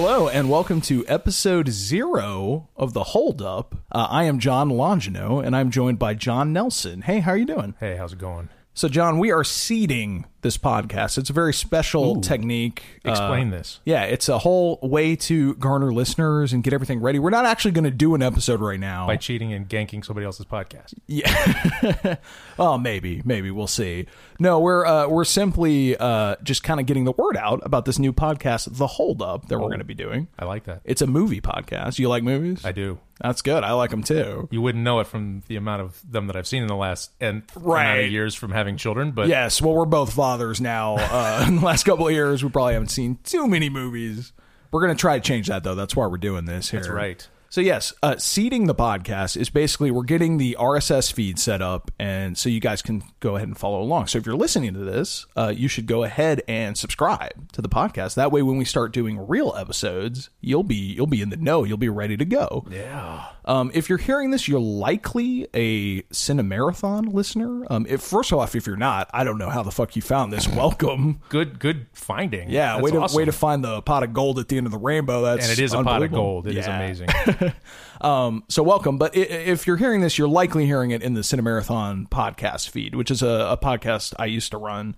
Hello and welcome to episode zero of the Hold Up. Uh, I am John Longino and I'm joined by John Nelson. Hey, how are you doing? Hey, how's it going? So, John, we are seeding this podcast. It's a very special technique. Uh, Explain this. yeah, it's a whole way to garner listeners and get everything ready. We're not actually going to do an episode right now. By cheating and ganking somebody else's podcast. Yeah. well, maybe, maybe we'll see. No, we're uh, we're simply uh, just kind of getting the word out about this new podcast, The Hold Up, that we're going to be doing. I like that. It's a movie podcast. You like movies? I do. That's good. I like them too. You wouldn't know it from the amount of them that I've seen in the last and Right. years from having children, but Yes. Well, we're both fathers now. Uh, in the last couple of years, we probably haven't seen too many movies. We're going to try to change that, though. That's why we're doing this here. that's right. So yes, uh, seeding the podcast is basically we're getting the RSS feed set up, and so you guys can go ahead and follow along. So if you're listening to this, uh, you should go ahead and subscribe to the podcast. That way, when we start doing real episodes, you'll be you'll be in the know. You'll be ready to go. Yeah. Um, if you're hearing this, you're likely a Cinemarathon listener. Um, if first off, if you're not, I don't know how the fuck you found this. Welcome. Good good finding. Yeah, That's way to awesome. way to find the pot of gold at the end of the rainbow. That's and it is a pot of gold. It is Yeah. amazing. Um, so welcome. But if you're hearing this, you're likely hearing it in the Cinemarathon podcast feed, which is a, a podcast I used to run.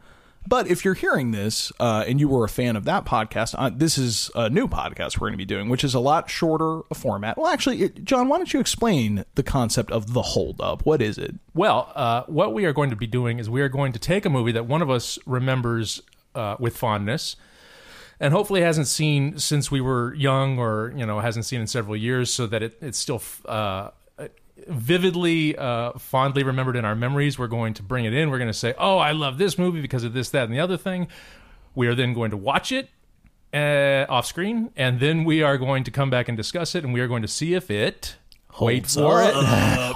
But if you're hearing this uh, and you were a fan of that podcast, uh, this is a new podcast we're going to be doing, which is a lot shorter format. Well, actually, it, John, why don't you explain the concept of the hold up? What is it? Well, uh, what we are going to be doing is we are going to take a movie that one of us remembers uh, with fondness, and hopefully hasn't seen since we were young, or you know hasn't seen in several years, so that it, it's still uh, vividly, uh, fondly remembered in our memories. We're going to bring it in. We're going to say, "Oh, I love this movie because of this, that, and the other thing." We are then going to watch it uh, off screen, and then we are going to come back and discuss it, and we are going to see if it. wait for it. oh,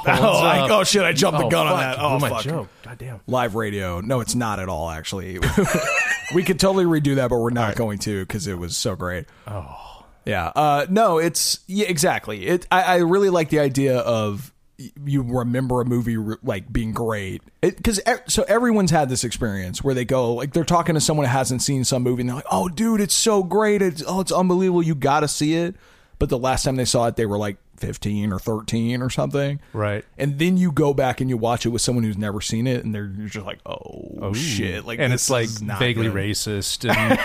I, oh shit! I jumped the Oh, gun on that. You Oh my fuck! joke. Goddamn. Live radio? No, it's not at all. Actually, we could totally redo that, but we're not going to because it was so great. Oh. Yeah. Uh, no, it's yeah, exactly. It. I, I really like the idea of you remember a movie like being great because so everyone's had this experience where they go like they're talking to someone who hasn't seen some movie and they're like, "Oh, dude, it's so great! It's oh, it's unbelievable! You got to see it." But the last time they saw it, they were like fifteen or thirteen or something. Right. And then you go back and you watch it with someone who's never seen it, and they're you're just like, "Oh, oh shit!" Like, and it's like vaguely good. racist, and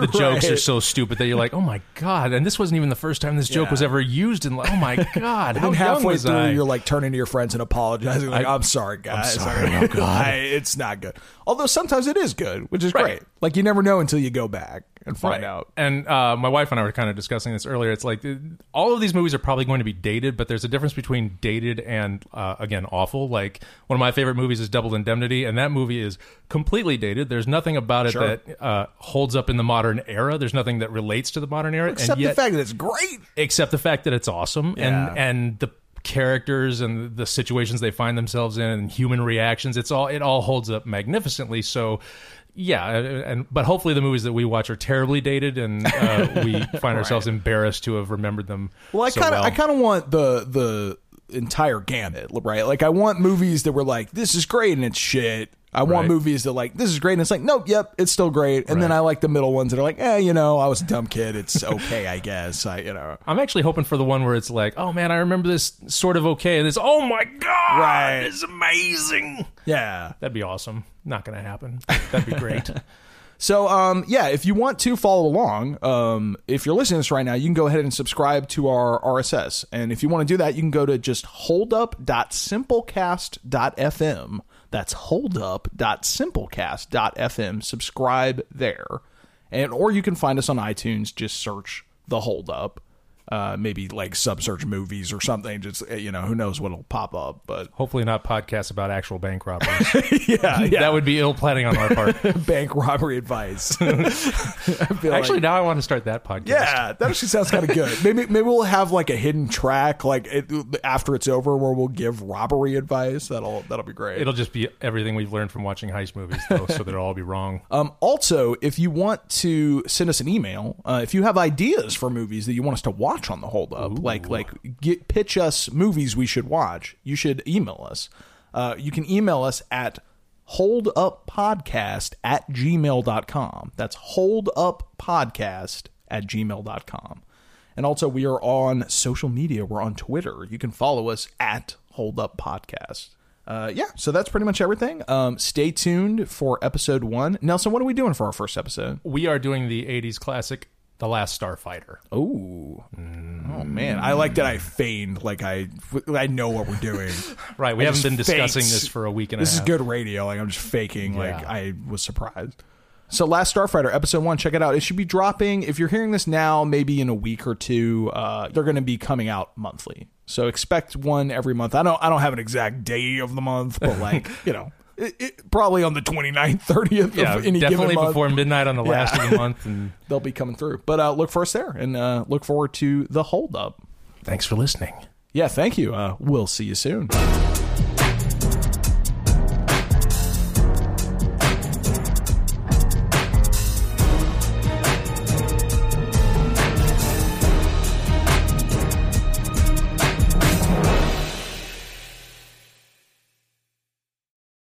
the jokes are so stupid that you're like, "Oh my god!" And this wasn't even the first time this joke Yeah. was ever used. And oh my god, And halfway through, I? you're like turning to your friends and apologizing, like, I- "I'm sorry, guys. sorry, I- oh, God." I- it's not good." Although sometimes it is good, which is Right. great. Like you never know until you go back and find Right. out. And uh, my wife and I were kind of discussing this earlier. It's like uh, all of these movies are probably going to be dated, but there's a difference between dated and uh, again awful. Like one of my favorite movies is Double Indemnity, and that movie is completely dated. There's nothing about it Sure. that uh, holds up in the modern era. There's nothing that relates to the modern era, Except and yet, the fact that it's great. except the fact that it's awesome Yeah. and and the characters and the situations they find themselves in and human reactions it's all it all holds up magnificently so yeah and but hopefully the movies that we watch are terribly dated and uh, we find ourselves embarrassed to have remembered them Well, I so kind of, well. I kind of want the the entire gamut, right? Like, I want movies that were like, "This is great," and it's shit. I want Right. movies that like, "This is great," and it's like, "Nope, yep, it's still great." And then I like the middle ones that are like, "Eh, you know, I was a dumb kid. It's okay, I guess." I, you know, I'm actually hoping for the one where it's like, oh man, I remember this sort of okay, and it's oh my god, Right. it's amazing. yeah. That'd be awesome. Not gonna happen. That'd be great. So, um, yeah, if you want to follow along, um, if you're listening to this right now, you can go ahead and subscribe to our RSS. And if you want to do that, you can go to just holdup.simplecast.fm. That's holdup.simplecast.fm. Subscribe there. And or you can find us on iTunes, just search the hold up. Uh, maybe like sub search movies or something. Just uh, you know, who knows what'll pop up, but Hopefully, not podcasts about actual bank robberies. yeah, yeah. That would be ill planning on our part. bank robbery advice. Feel like- Actually, now I want to start that podcast. Yeah, that actually sounds kind of good. Maybe maybe we'll have like a hidden track like it, after it's over where we'll give robbery advice. That'll that'll be great. It'll just be everything we've learned from watching heist movies, though, so that it'll all be wrong. um, also, if you want to send us an email, uh, if you have ideas for movies that you want us to watch on the hold up, like like get, pitch us movies we should watch, you should email us. Uh, you can email us at holduppodcast at gmail.com. That's holduppodcast at gmail.com. And also, we are on social media. We're on Twitter. You can follow us at Hold Up Podcast. Uh, yeah, so that's pretty much everything. Um, stay tuned for episode one. Nelson, what are we doing for our first episode? We are doing the 80s classic, The Last Starfighter. Oh, oh man, I like that. I feigned like I I know what we're doing. Right, we I haven't just been discussing this for a week and This a half. This is good radio. Like I'm just faking. Like I was surprised. So Last Starfighter episode one, check it out. It should be dropping. If you're hearing this now, maybe in a week or two, uh, they're going to be coming out monthly. So expect one every month. I don't. I don't have an exact day of the month, but like you know, it, it, probably on the 29th, 30th Yeah, of any definitely given month, before midnight on the last of the month. And they'll be coming through. But uh, look for us there, and uh, look forward to the holdup. thanks for listening. Yeah, thank you. Uh, we'll see you soon.